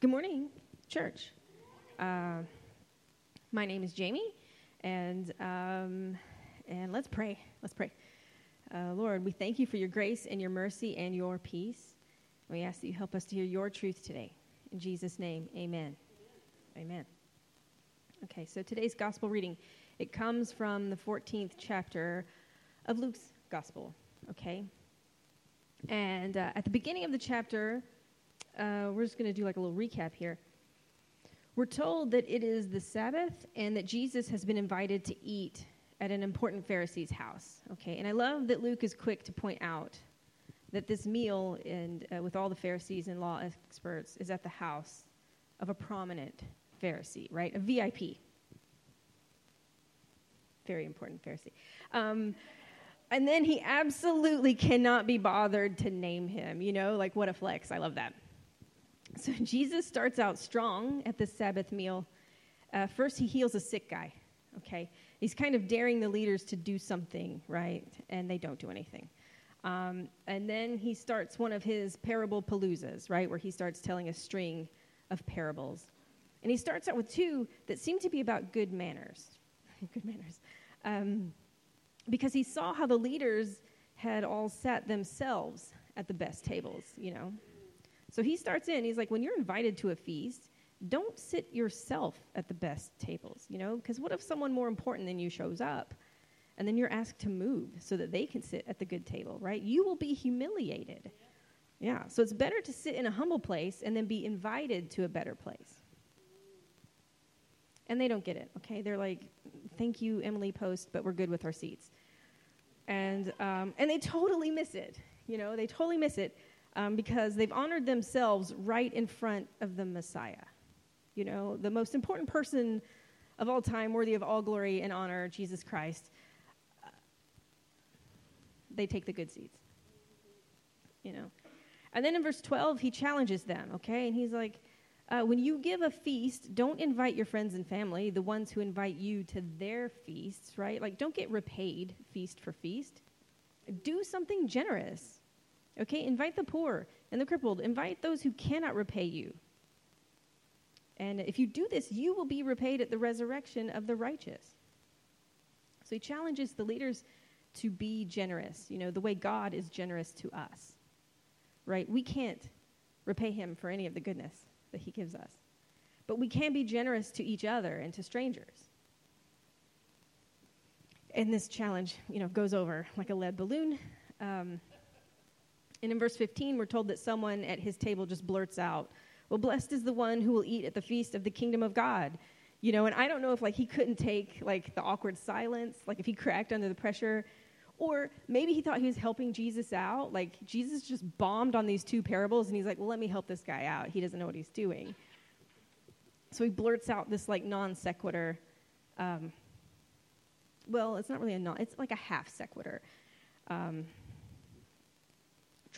Good morning, church. Uh, my name is Jamie, and um, and let's pray. Let's pray. Uh, Lord, we thank you for your grace and your mercy and your peace. We ask that you help us to hear your truth today. In Jesus' name, Amen. Amen. Okay, so today's gospel reading it comes from the 14th chapter of Luke's gospel. Okay, and uh, at the beginning of the chapter uh, we're just going to do like a little recap here. We're told that it is the Sabbath and that Jesus has been invited to eat at an important Pharisee's house. Okay, and I love that Luke is quick to point out that this meal and uh, with all the Pharisees and law experts is at the house of a prominent Pharisee, right? A VIP. Very important Pharisee. Um, and then he absolutely cannot be bothered to name him. You know, like what a flex. I love that. So Jesus starts out strong at the Sabbath meal. Uh, first, he heals a sick guy, okay? He's kind of daring the leaders to do something, right? And they don't do anything. Um, and then he starts one of his parable paloozas, right? Where he starts telling a string of parables. And he starts out with two that seem to be about good manners. good manners. Um, because he saw how the leaders had all sat themselves at the best tables, you know? So he starts in, he's like, when you're invited to a feast, don't sit yourself at the best tables, you know? Because what if someone more important than you shows up and then you're asked to move so that they can sit at the good table, right? You will be humiliated. Yeah, so it's better to sit in a humble place and then be invited to a better place. And they don't get it, okay? They're like, thank you, Emily Post, but we're good with our seats. And, um, and they totally miss it, you know? They totally miss it um, because they've honored themselves right in front of the Messiah. You know, the most important person of all time, worthy of all glory and honor, Jesus Christ. Uh, they take the good seats. You know. And then in verse 12, he challenges them, okay? And he's like, uh, when you give a feast, don't invite your friends and family, the ones who invite you to their feasts, right? Like, don't get repaid feast for feast. Do something generous. Okay, invite the poor and the crippled. Invite those who cannot repay you. And if you do this, you will be repaid at the resurrection of the righteous. So he challenges the leaders to be generous, you know, the way God is generous to us. Right? We can't repay him for any of the goodness that he gives us. But we can be generous to each other and to strangers. And this challenge, you know, goes over like a lead balloon. Um, and in verse 15, we're told that someone at his table just blurts out, Well, blessed is the one who will eat at the feast of the kingdom of God. You know, and I don't know if like he couldn't take like the awkward silence, like if he cracked under the pressure, or maybe he thought he was helping Jesus out. Like Jesus just bombed on these two parables, and he's like, Well, let me help this guy out. He doesn't know what he's doing. So he blurts out this like non sequitur. Um, well, it's not really a non, it's like a half sequitur. Um,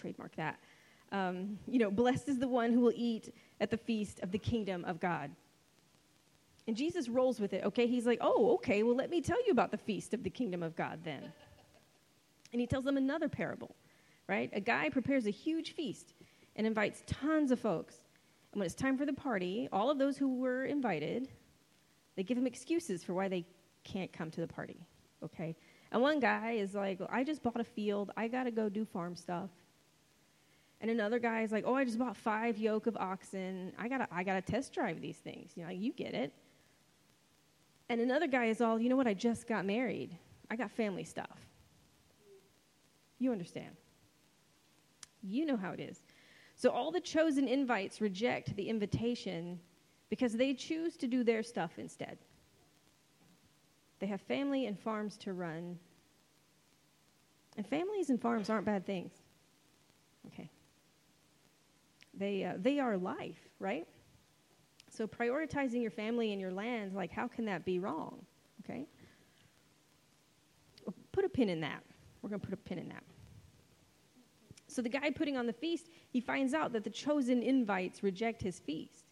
trademark that. Um, you know, blessed is the one who will eat at the feast of the kingdom of God. And Jesus rolls with it, okay? He's like, oh, okay, well, let me tell you about the feast of the kingdom of God then. And he tells them another parable, right? A guy prepares a huge feast and invites tons of folks. And when it's time for the party, all of those who were invited, they give him excuses for why they can't come to the party, okay? And one guy is like, well, I just bought a field. I got to go do farm stuff. And another guy is like, "Oh, I just bought five yoke of oxen. I gotta, I gotta test drive these things. You know, you get it." And another guy is all, "You know what? I just got married. I got family stuff. You understand? You know how it is." So all the chosen invites reject the invitation because they choose to do their stuff instead. They have family and farms to run. And families and farms aren't bad things. Okay. They, uh, they are life, right? So prioritizing your family and your land, like, how can that be wrong? Okay? put a pin in that. We're going to put a pin in that. So the guy putting on the feast, he finds out that the chosen invites reject his feast.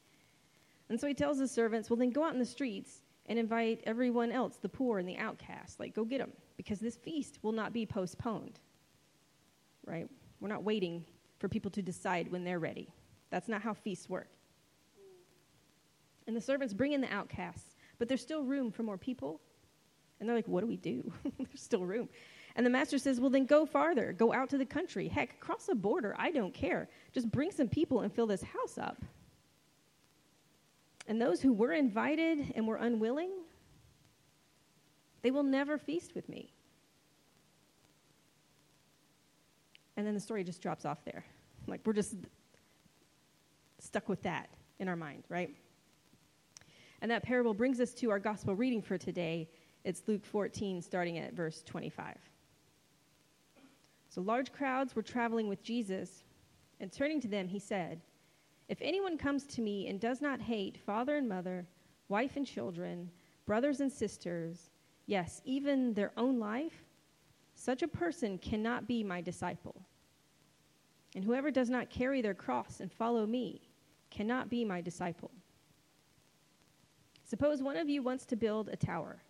And so he tells his servants, well, then go out in the streets and invite everyone else, the poor and the outcast. Like, go get them, because this feast will not be postponed. Right? We're not waiting for people to decide when they're ready. That's not how feasts work. And the servants bring in the outcasts, but there's still room for more people. And they're like, what do we do? there's still room. And the master says, well, then go farther. Go out to the country. Heck, cross a border. I don't care. Just bring some people and fill this house up. And those who were invited and were unwilling, they will never feast with me. And then the story just drops off there. Like we're just stuck with that in our mind, right? And that parable brings us to our gospel reading for today. It's Luke 14, starting at verse 25. So large crowds were traveling with Jesus, and turning to them, he said, If anyone comes to me and does not hate father and mother, wife and children, brothers and sisters, yes, even their own life, such a person cannot be my disciple. And whoever does not carry their cross and follow me cannot be my disciple. Suppose one of you wants to build a tower.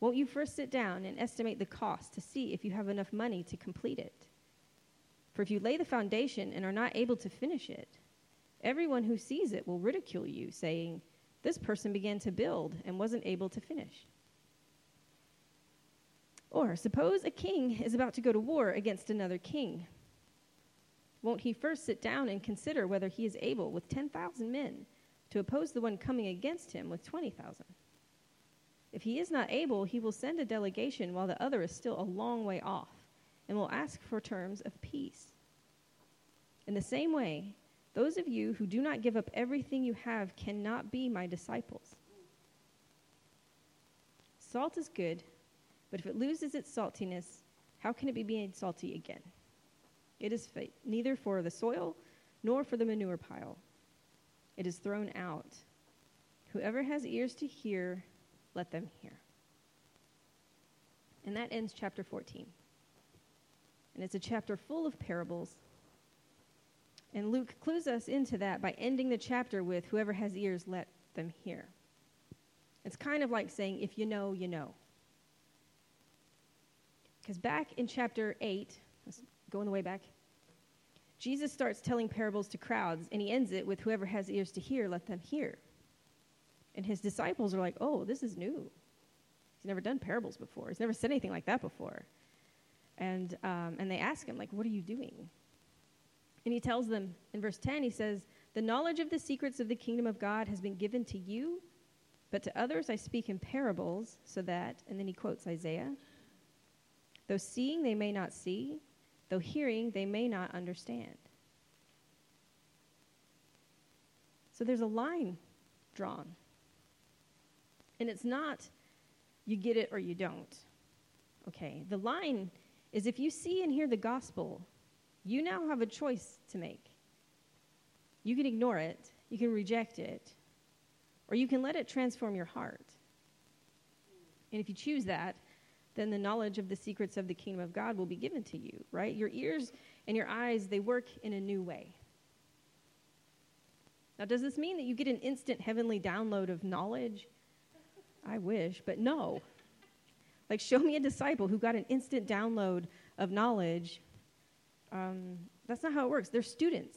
Won't you first sit down and estimate the cost to see if you have enough money to complete it? For if you lay the foundation and are not able to finish it, everyone who sees it will ridicule you, saying, This person began to build and wasn't able to finish. Or suppose a king is about to go to war against another king. Won't he first sit down and consider whether he is able, with 10,000 men, to oppose the one coming against him with 20,000? If he is not able, he will send a delegation while the other is still a long way off, and will ask for terms of peace. In the same way, those of you who do not give up everything you have cannot be my disciples. Salt is good, but if it loses its saltiness, how can it be made salty again? It is fit neither for the soil nor for the manure pile. It is thrown out. Whoever has ears to hear, let them hear. And that ends chapter 14. And it's a chapter full of parables. And Luke clues us into that by ending the chapter with whoever has ears, let them hear. It's kind of like saying, if you know, you know. Because back in chapter 8, let's the way back. Jesus starts telling parables to crowds, and he ends it with whoever has ears to hear, let them hear. And his disciples are like, oh, this is new. He's never done parables before. He's never said anything like that before. And, um, and they ask him, like, what are you doing? And he tells them in verse 10, he says, The knowledge of the secrets of the kingdom of God has been given to you, but to others I speak in parables, so that, and then he quotes Isaiah, though seeing they may not see, though hearing they may not understand. So there's a line drawn. And it's not you get it or you don't. Okay, the line is if you see and hear the gospel, you now have a choice to make. You can ignore it, you can reject it, or you can let it transform your heart. And if you choose that, then the knowledge of the secrets of the kingdom of God will be given to you, right? Your ears and your eyes, they work in a new way. Now, does this mean that you get an instant heavenly download of knowledge? I wish, but no. Like, show me a disciple who got an instant download of knowledge. Um, that's not how it works. They're students,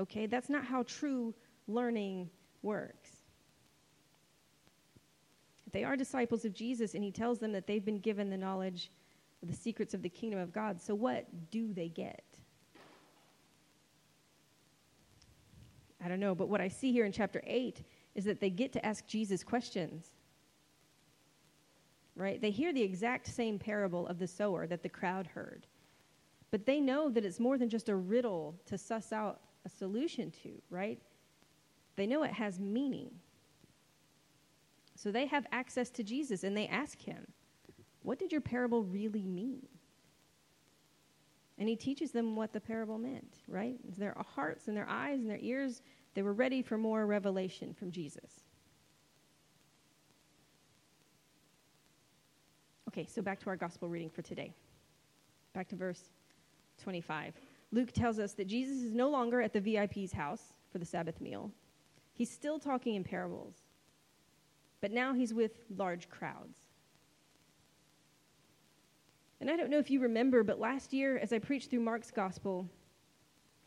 okay? That's not how true learning works. They are disciples of Jesus, and he tells them that they've been given the knowledge of the secrets of the kingdom of God. So, what do they get? I don't know, but what I see here in chapter 8 is that they get to ask Jesus questions. Right? They hear the exact same parable of the sower that the crowd heard. But they know that it's more than just a riddle to suss out a solution to, right? They know it has meaning. So they have access to Jesus and they ask him, What did your parable really mean? And he teaches them what the parable meant, right? Their hearts and their eyes and their ears, they were ready for more revelation from Jesus. Okay, so back to our gospel reading for today. Back to verse 25. Luke tells us that Jesus is no longer at the VIP's house for the Sabbath meal. He's still talking in parables but now he's with large crowds. And I don't know if you remember, but last year, as I preached through Mark's gospel,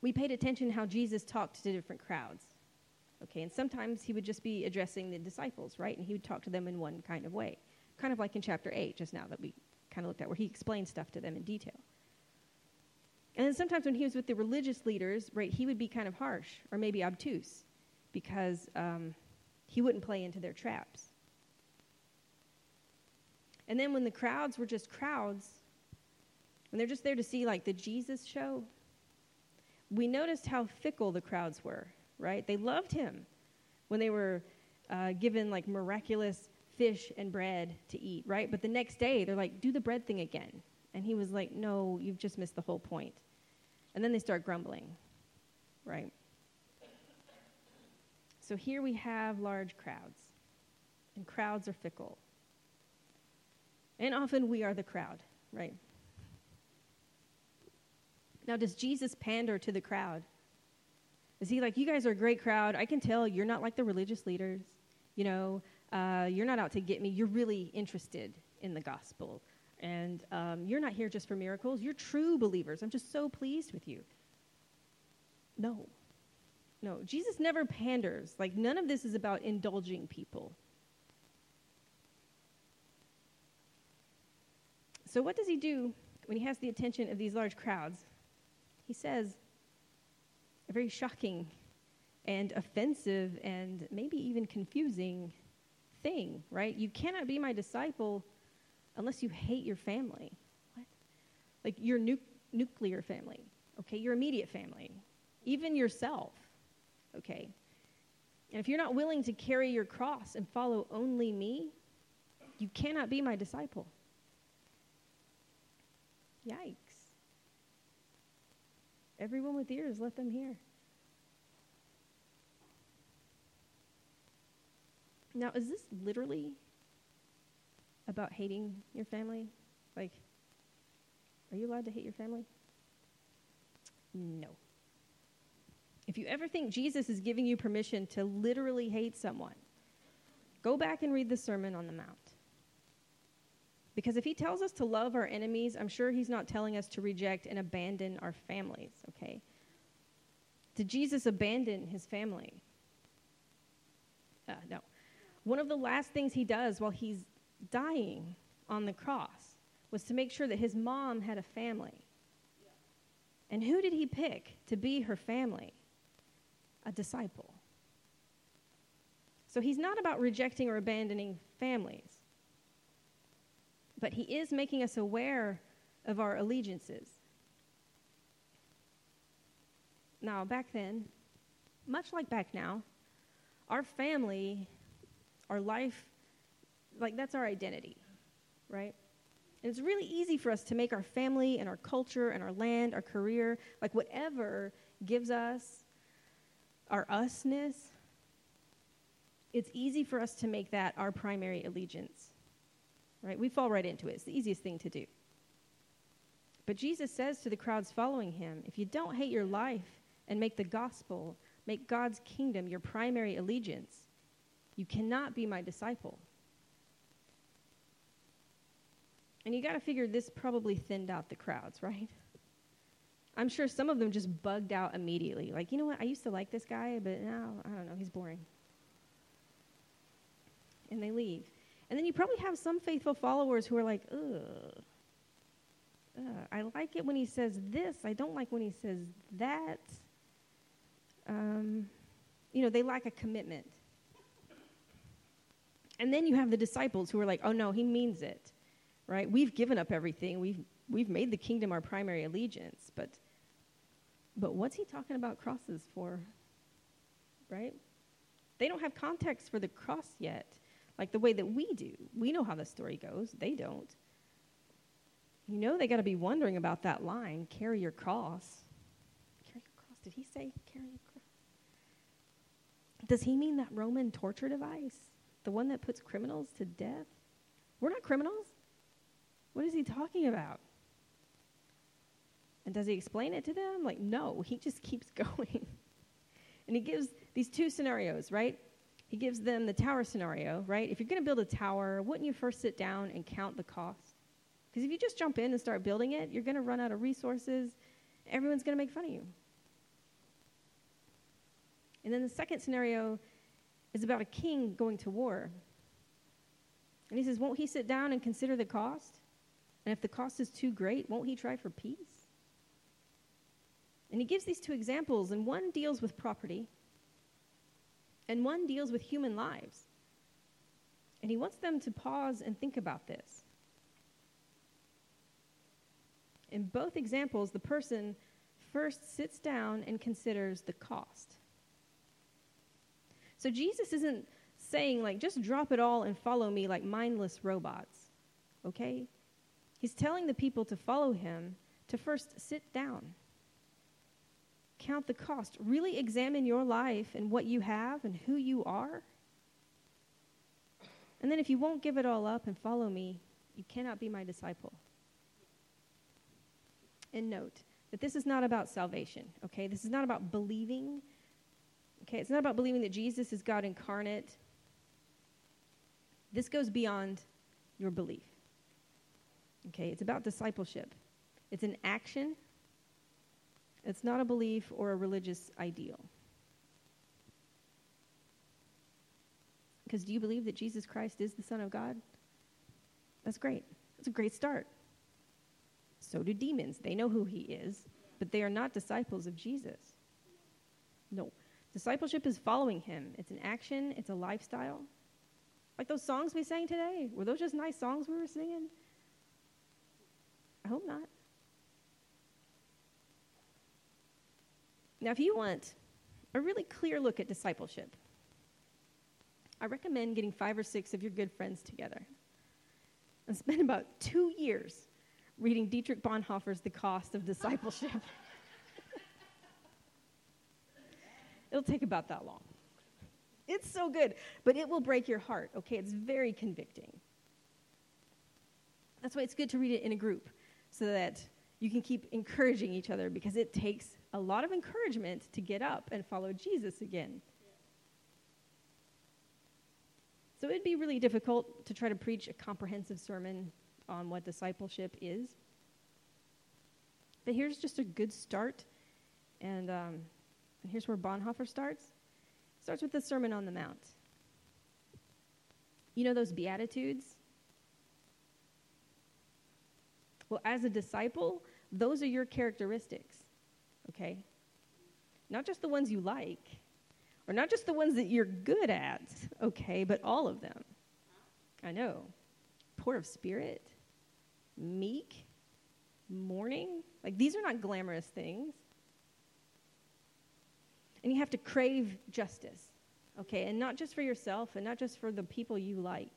we paid attention how Jesus talked to different crowds. Okay, and sometimes he would just be addressing the disciples, right? And he would talk to them in one kind of way, kind of like in chapter 8, just now that we kind of looked at, where he explained stuff to them in detail. And then sometimes when he was with the religious leaders, right, he would be kind of harsh or maybe obtuse because um, he wouldn't play into their traps. And then when the crowds were just crowds, when they're just there to see like the Jesus show, we noticed how fickle the crowds were, right? They loved him when they were uh, given like miraculous fish and bread to eat, right? But the next day, they're like, do the bread thing again. And he was like, no, you've just missed the whole point. And then they start grumbling, right? So here we have large crowds, and crowds are fickle. And often we are the crowd, right? Now, does Jesus pander to the crowd? Is he like, you guys are a great crowd. I can tell you're not like the religious leaders. You know, uh, you're not out to get me. You're really interested in the gospel. And um, you're not here just for miracles. You're true believers. I'm just so pleased with you. No. No. Jesus never panders. Like, none of this is about indulging people. So, what does he do when he has the attention of these large crowds? He says a very shocking and offensive and maybe even confusing thing, right? You cannot be my disciple unless you hate your family. What? Like your nu- nuclear family, okay? Your immediate family, even yourself, okay? And if you're not willing to carry your cross and follow only me, you cannot be my disciple. Yikes. Everyone with ears, let them hear. Now, is this literally about hating your family? Like, are you allowed to hate your family? No. If you ever think Jesus is giving you permission to literally hate someone, go back and read the Sermon on the Mount. Because if he tells us to love our enemies, I'm sure he's not telling us to reject and abandon our families, okay? Did Jesus abandon his family? Uh, no. One of the last things he does while he's dying on the cross was to make sure that his mom had a family. And who did he pick to be her family? A disciple. So he's not about rejecting or abandoning families, but he is making us aware of our allegiances. Now, back then, much like back now, our family, our life like that's our identity, right? And it's really easy for us to make our family and our culture and our land, our career, like whatever gives us our usness, it's easy for us to make that our primary allegiance. Right? We fall right into it. It's the easiest thing to do. But Jesus says to the crowds following him, if you don't hate your life and make the gospel, make God's kingdom your primary allegiance, you cannot be my disciple. And you got to figure this probably thinned out the crowds, right? I'm sure some of them just bugged out immediately. Like, you know what? I used to like this guy, but now, I don't know, he's boring. And they leave. And then you probably have some faithful followers who are like, ugh. Uh, I like it when he says this. I don't like when he says that. Um, you know, they lack a commitment. And then you have the disciples who are like, oh no, he means it right? We've given up everything. We've, we've made the kingdom our primary allegiance. But, but what's he talking about crosses for? Right? They don't have context for the cross yet, like the way that we do. We know how the story goes. They don't. You know they got to be wondering about that line, carry your cross. Carry your cross. Did he say carry your cross? Does he mean that Roman torture device? The one that puts criminals to death? We're not criminals. What is he talking about? And does he explain it to them? Like, no, he just keeps going. and he gives these two scenarios, right? He gives them the tower scenario, right? If you're going to build a tower, wouldn't you first sit down and count the cost? Because if you just jump in and start building it, you're going to run out of resources. Everyone's going to make fun of you. And then the second scenario is about a king going to war. And he says, Won't he sit down and consider the cost? And if the cost is too great, won't he try for peace? And he gives these two examples, and one deals with property, and one deals with human lives. And he wants them to pause and think about this. In both examples, the person first sits down and considers the cost. So Jesus isn't saying, like, just drop it all and follow me like mindless robots, okay? He's telling the people to follow him to first sit down, count the cost, really examine your life and what you have and who you are. And then if you won't give it all up and follow me, you cannot be my disciple. And note that this is not about salvation, okay? This is not about believing. Okay, it's not about believing that Jesus is God incarnate. This goes beyond your belief. Okay, it's about discipleship. It's an action. It's not a belief or a religious ideal. Because do you believe that Jesus Christ is the Son of God? That's great. That's a great start. So do demons. They know who he is, but they are not disciples of Jesus. No. Discipleship is following him. It's an action, it's a lifestyle. Like those songs we sang today. Were those just nice songs we were singing? I hope not. Now, if you want a really clear look at discipleship, I recommend getting five or six of your good friends together and spend about two years reading Dietrich Bonhoeffer's The Cost of Discipleship. It'll take about that long. It's so good, but it will break your heart, okay? It's very convicting. That's why it's good to read it in a group so that you can keep encouraging each other because it takes a lot of encouragement to get up and follow Jesus again. So it'd be really difficult to try to preach a comprehensive sermon on what discipleship is. But here's just a good start. And, um, and here's where Bonhoeffer starts. It starts with the Sermon on the Mount. You know those Beatitudes? Well, as a disciple, those are your characteristics, okay? Not just the ones you like, or not just the ones that you're good at, okay, but all of them. I know. Poor of spirit, meek, mourning. Like, these are not glamorous things. And you have to crave justice, okay? And not just for yourself and not just for the people you like.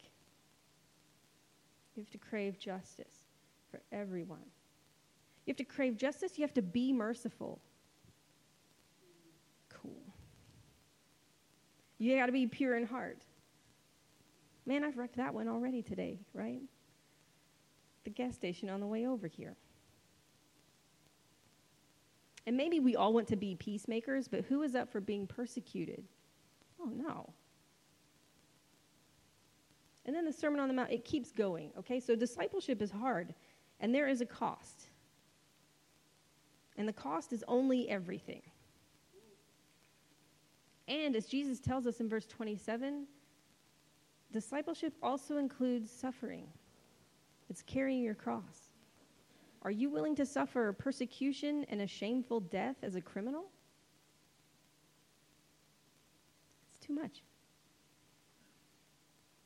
You have to crave justice for everyone. You have to crave justice, you have to be merciful. You got to be pure in heart. Man, I've wrecked that one already today, right? the gas station on the way over here. And maybe we all want to be peacemakers, but who is up for being persecuted? Oh, no. And then the Sermon on the Mount, it keeps going, okay? So discipleship is hard, and there is a cost. And the cost is only everything. And as Jesus tells us in verse 27, discipleship also includes suffering. It's carrying your cross. Are you willing to suffer persecution and a shameful death as a criminal? It's too much.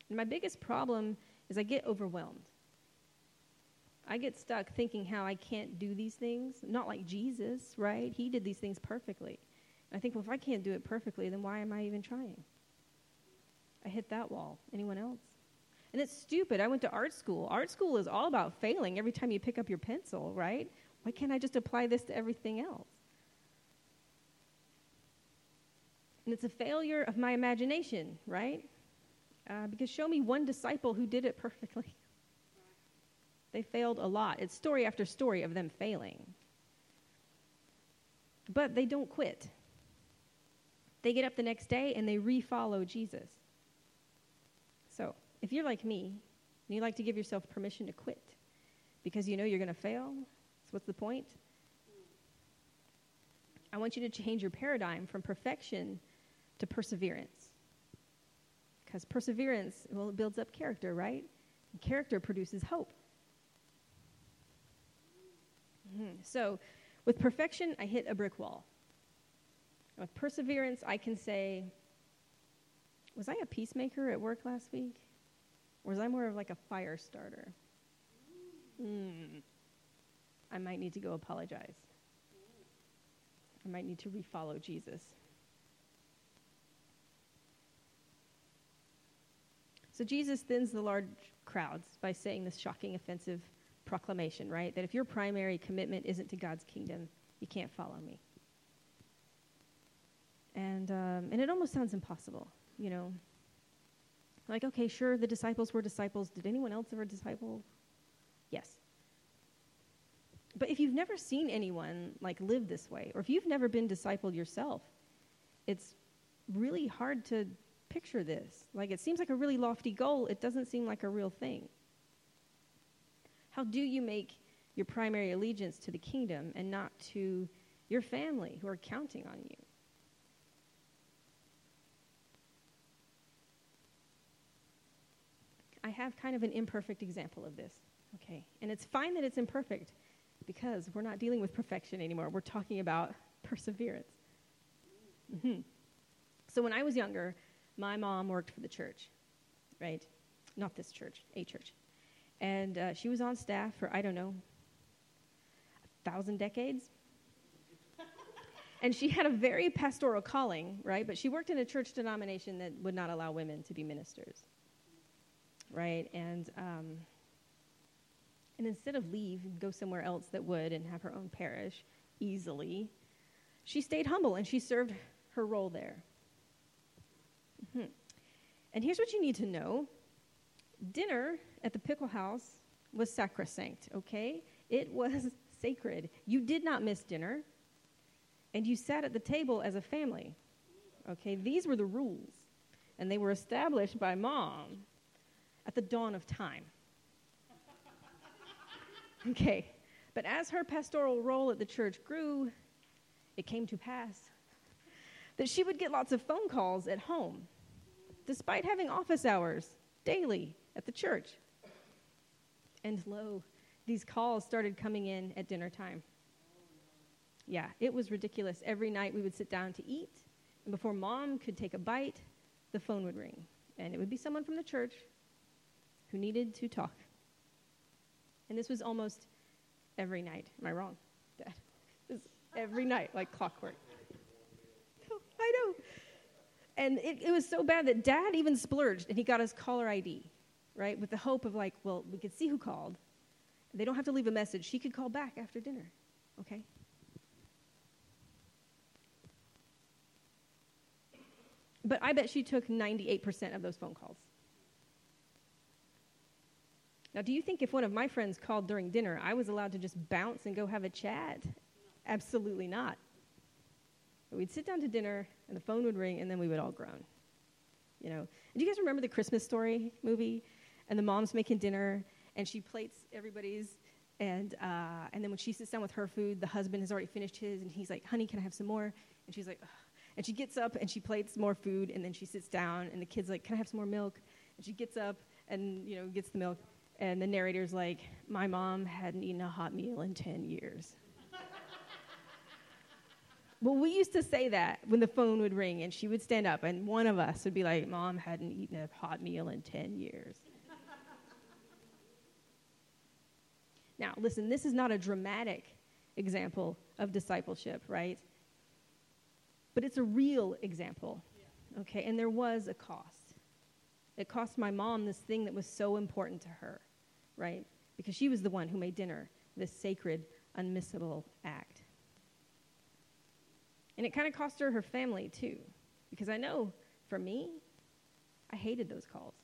And my biggest problem is I get overwhelmed. I get stuck thinking how I can't do these things. Not like Jesus, right? He did these things perfectly. I think, well, if I can't do it perfectly, then why am I even trying? I hit that wall. Anyone else? And it's stupid. I went to art school. Art school is all about failing every time you pick up your pencil, right? Why can't I just apply this to everything else? And it's a failure of my imagination, right? Uh, because show me one disciple who did it perfectly. They failed a lot. It's story after story of them failing. But they don't quit. They get up the next day and they refollow Jesus. So, if you're like me and you like to give yourself permission to quit because you know you're going to fail, so what's the point? I want you to change your paradigm from perfection to perseverance. Because perseverance, well, it builds up character, right? And character produces hope. Mm-hmm. So, with perfection, I hit a brick wall. With perseverance, I can say, was I a peacemaker at work last week? Or was I more of like a fire starter? Mm. I might need to go apologize. I might need to refollow Jesus. So Jesus thins the large crowds by saying this shocking, offensive proclamation, right? That if your primary commitment isn't to God's kingdom, you can't follow me. And, um, and it almost sounds impossible, you know. Like, okay, sure, the disciples were disciples. Did anyone else ever disciple? Yes. But if you've never seen anyone like live this way, or if you've never been discipled yourself, it's really hard to picture this. Like, it seems like a really lofty goal, it doesn't seem like a real thing. How do you make your primary allegiance to the kingdom and not to your family who are counting on you? I have kind of an imperfect example of this. Okay. And it's fine that it's imperfect because we're not dealing with perfection anymore. We're talking about perseverance. Mm-hmm. So when I was younger, my mom worked for the church, right? Not this church, a church. And uh, she was on staff for, I don't know, a thousand decades. and she had a very pastoral calling, right? But she worked in a church denomination that would not allow women to be ministers, right? And, um, and instead of leave and go somewhere else that would and have her own parish easily, she stayed humble and she served her role there. Mm-hmm. And here's what you need to know dinner at the Pickle House was sacrosanct, okay? It was sacred. You did not miss dinner, and you sat at the table as a family, okay? These were the rules, and they were established by mom at the dawn of time. okay, but as her pastoral role at the church grew, it came to pass that she would get lots of phone calls at home, despite having office hours daily at the church. And lo, these calls started coming in at dinner time. Yeah, it was ridiculous. Every night we would sit down to eat, and before mom could take a bite, the phone would ring. And it would be someone from the church who needed to talk. And this was almost every night. Am I wrong, Dad? Was every night, like clockwork. I know. And it, it was so bad that dad even splurged and he got his caller ID, right? With the hope of like, well, we could see who called. They don't have to leave a message. She could call back after dinner, okay? But I bet she took 98% of those phone calls. Now, do you think if one of my friends called during dinner, I was allowed to just bounce and go have a chat? Absolutely not. We'd sit down to dinner, and the phone would ring, and then we would all groan. You know, do you guys remember the Christmas Story movie? And the mom's making dinner, and she plates everybody's, and uh, and then when she sits down with her food, the husband has already finished his, and he's like, "Honey, can I have some more?" And she's like, Ugh. and she gets up and she plates more food, and then she sits down, and the kid's like, "Can I have some more milk?" And she gets up and you know gets the milk, and the narrator's like, "My mom hadn't eaten a hot meal in ten years." Well, we used to say that when the phone would ring and she would stand up, and one of us would be like, Mom hadn't eaten a hot meal in 10 years. now, listen, this is not a dramatic example of discipleship, right? But it's a real example, okay? And there was a cost. It cost my mom this thing that was so important to her, right? Because she was the one who made dinner, this sacred, unmissable act. And it kind of cost her her family too. Because I know for me, I hated those calls.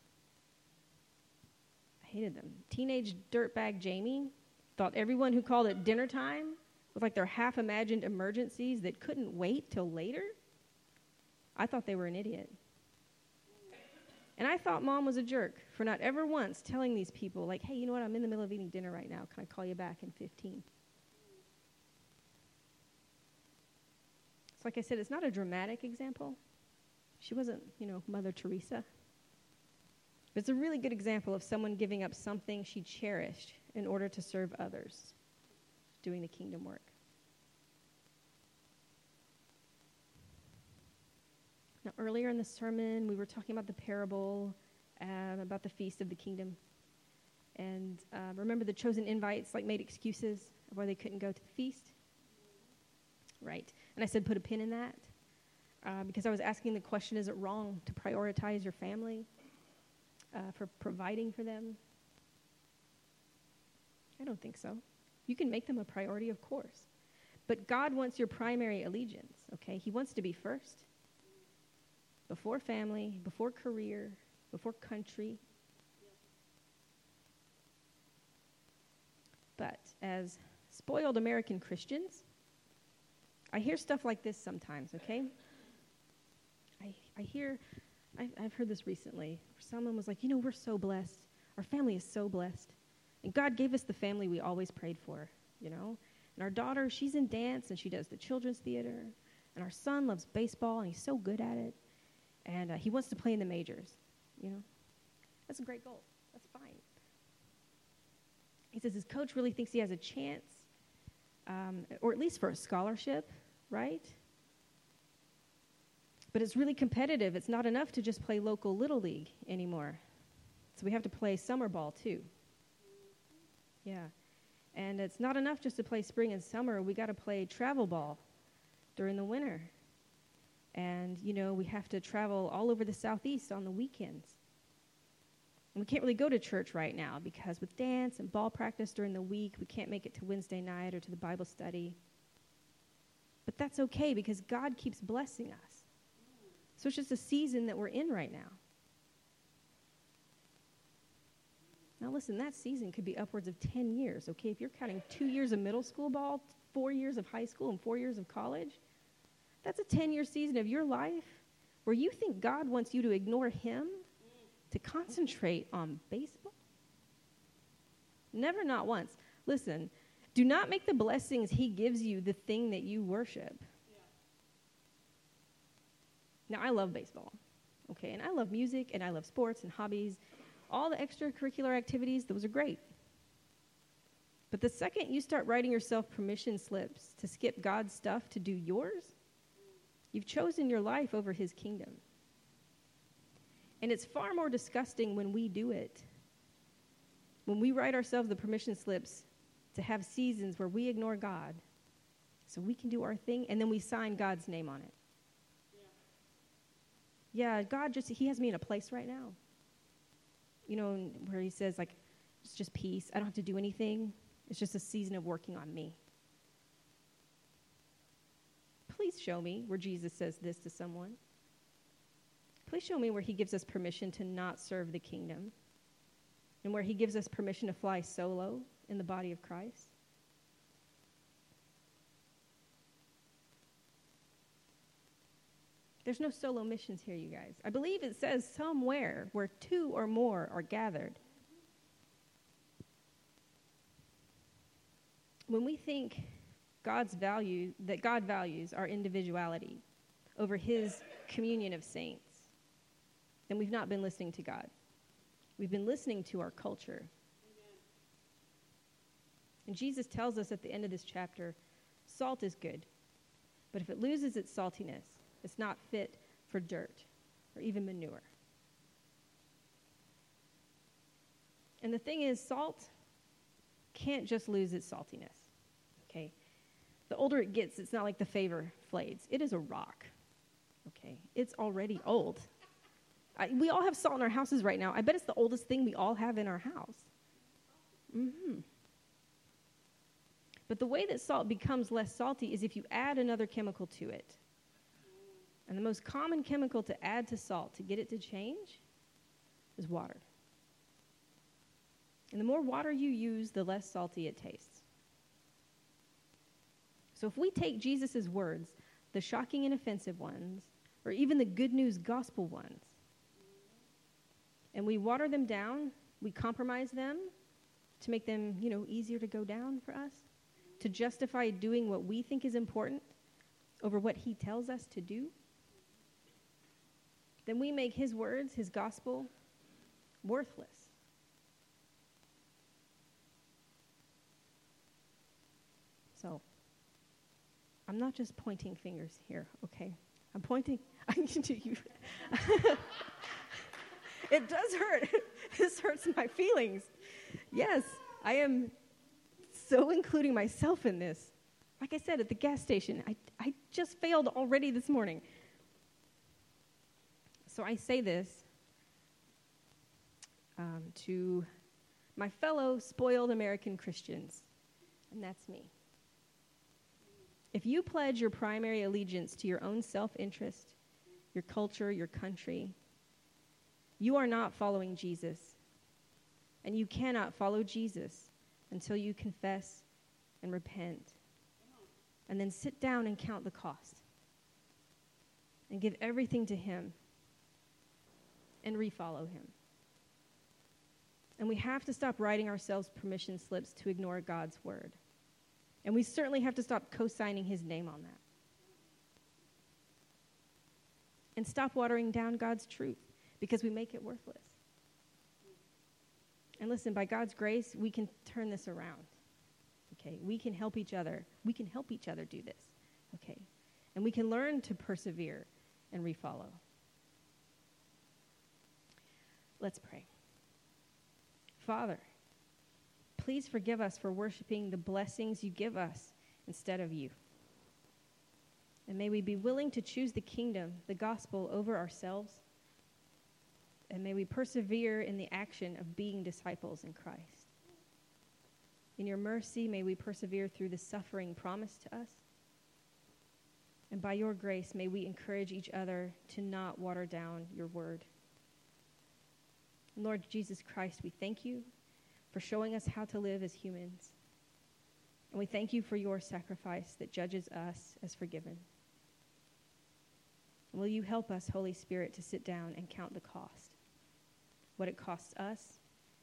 I hated them. Teenage dirtbag Jamie thought everyone who called at dinner time was like their half imagined emergencies that couldn't wait till later. I thought they were an idiot. And I thought mom was a jerk for not ever once telling these people, like, hey, you know what? I'm in the middle of eating dinner right now. Can I call you back in 15? So, like I said, it's not a dramatic example, She wasn't, you know, Mother Teresa. But it's a really good example of someone giving up something she cherished in order to serve others, doing the kingdom work. Now, earlier in the sermon, we were talking about the parable um, about the feast of the kingdom. And uh, remember, the chosen invites like made excuses of why they couldn't go to the feast. Right. And I said, put a pin in that uh, because I was asking the question: Is it wrong to prioritize your family uh, for providing for them? I don't think so. You can make them a priority, of course. But God wants your primary allegiance, okay? He wants to be first. Before family, before career, before country. But as spoiled American Christians, I hear stuff like this sometimes, okay? I, I hear, I, I've heard this recently. Someone was like, you know, we're so blessed. Our family is so blessed. And God gave us the family we always prayed for, you know? And our daughter, she's in dance and she does the children's theater. And our son loves baseball and he's so good at it. And uh, he wants to play in the majors. You know, that's a great goal. That's fine. He says his coach really thinks he has a chance, um, or at least for a scholarship, right? But it's really competitive. It's not enough to just play local little league anymore. So we have to play summer ball too. Yeah. And it's not enough just to play spring and summer. We got to play travel ball during the winter. And, you know, we have to travel all over the southeast on the weekends. And we can't really go to church right now because with dance and ball practice during the week, we can't make it to Wednesday night or to the Bible study. But that's okay because God keeps blessing us. So it's just a season that we're in right now. Now, listen, that season could be upwards of 10 years, okay? If you're counting two years of middle school ball, four years of high school, and four years of college, that's a 10 year season of your life where you think God wants you to ignore Him to concentrate on baseball? Never, not once. Listen, do not make the blessings He gives you the thing that you worship. Now, I love baseball, okay, and I love music, and I love sports and hobbies. All the extracurricular activities, those are great. But the second you start writing yourself permission slips to skip God's stuff to do yours, You've chosen your life over his kingdom. And it's far more disgusting when we do it. When we write ourselves the permission slips to have seasons where we ignore God so we can do our thing and then we sign God's name on it. Yeah, yeah God just, He has me in a place right now. You know, where He says, like, it's just peace. I don't have to do anything. It's just a season of working on me. Please show me where Jesus says this to someone. Please show me where he gives us permission to not serve the kingdom and where he gives us permission to fly solo in the body of Christ. There's no solo missions here, you guys. I believe it says somewhere where two or more are gathered. When we think God's value, that God values our individuality over his communion of saints, then we've not been listening to God. We've been listening to our culture. And Jesus tells us at the end of this chapter salt is good, but if it loses its saltiness, it's not fit for dirt or even manure. And the thing is, salt can't just lose its saltiness. The older it gets, it's not like the favor fades. It is a rock. Okay? It's already old. I, we all have salt in our houses right now. I bet it's the oldest thing we all have in our house. Mm-hmm. But the way that salt becomes less salty is if you add another chemical to it. And the most common chemical to add to salt to get it to change is water. And the more water you use, the less salty it tastes. So if we take Jesus' words, the shocking and offensive ones, or even the good news gospel ones, and we water them down, we compromise them to make them, you know, easier to go down for us, to justify doing what we think is important over what he tells us to do, then we make his words, his gospel, worthless. So, I'm not just pointing fingers here, okay? I'm pointing to you. it does hurt. this hurts my feelings. Yes, I am so including myself in this. Like I said at the gas station, I, I just failed already this morning. So I say this um, to my fellow spoiled American Christians, and that's me. If you pledge your primary allegiance to your own self interest, your culture, your country, you are not following Jesus. And you cannot follow Jesus until you confess and repent. And then sit down and count the cost. And give everything to Him. And refollow Him. And we have to stop writing ourselves permission slips to ignore God's word. And we certainly have to stop co signing his name on that. And stop watering down God's truth because we make it worthless. And listen, by God's grace, we can turn this around. Okay? We can help each other. We can help each other do this. Okay? And we can learn to persevere and refollow. Let's pray. Father, please forgive us for worshiping the blessings you give us instead of you. And may we be willing to choose the kingdom, the gospel, over ourselves. And may we persevere in the action of being disciples in Christ. In your mercy, may we persevere through the suffering promised to us. And by your grace, may we encourage each other to not water down your word. Lord Jesus Christ, we thank you for showing us how to live as humans. And we thank you for your sacrifice that judges us as forgiven. And will you help us, Holy Spirit, to sit down and count the cost? What it costs us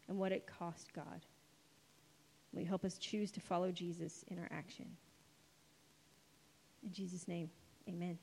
and what it cost God. Will you help us choose to follow Jesus in our action? In Jesus' name, amen.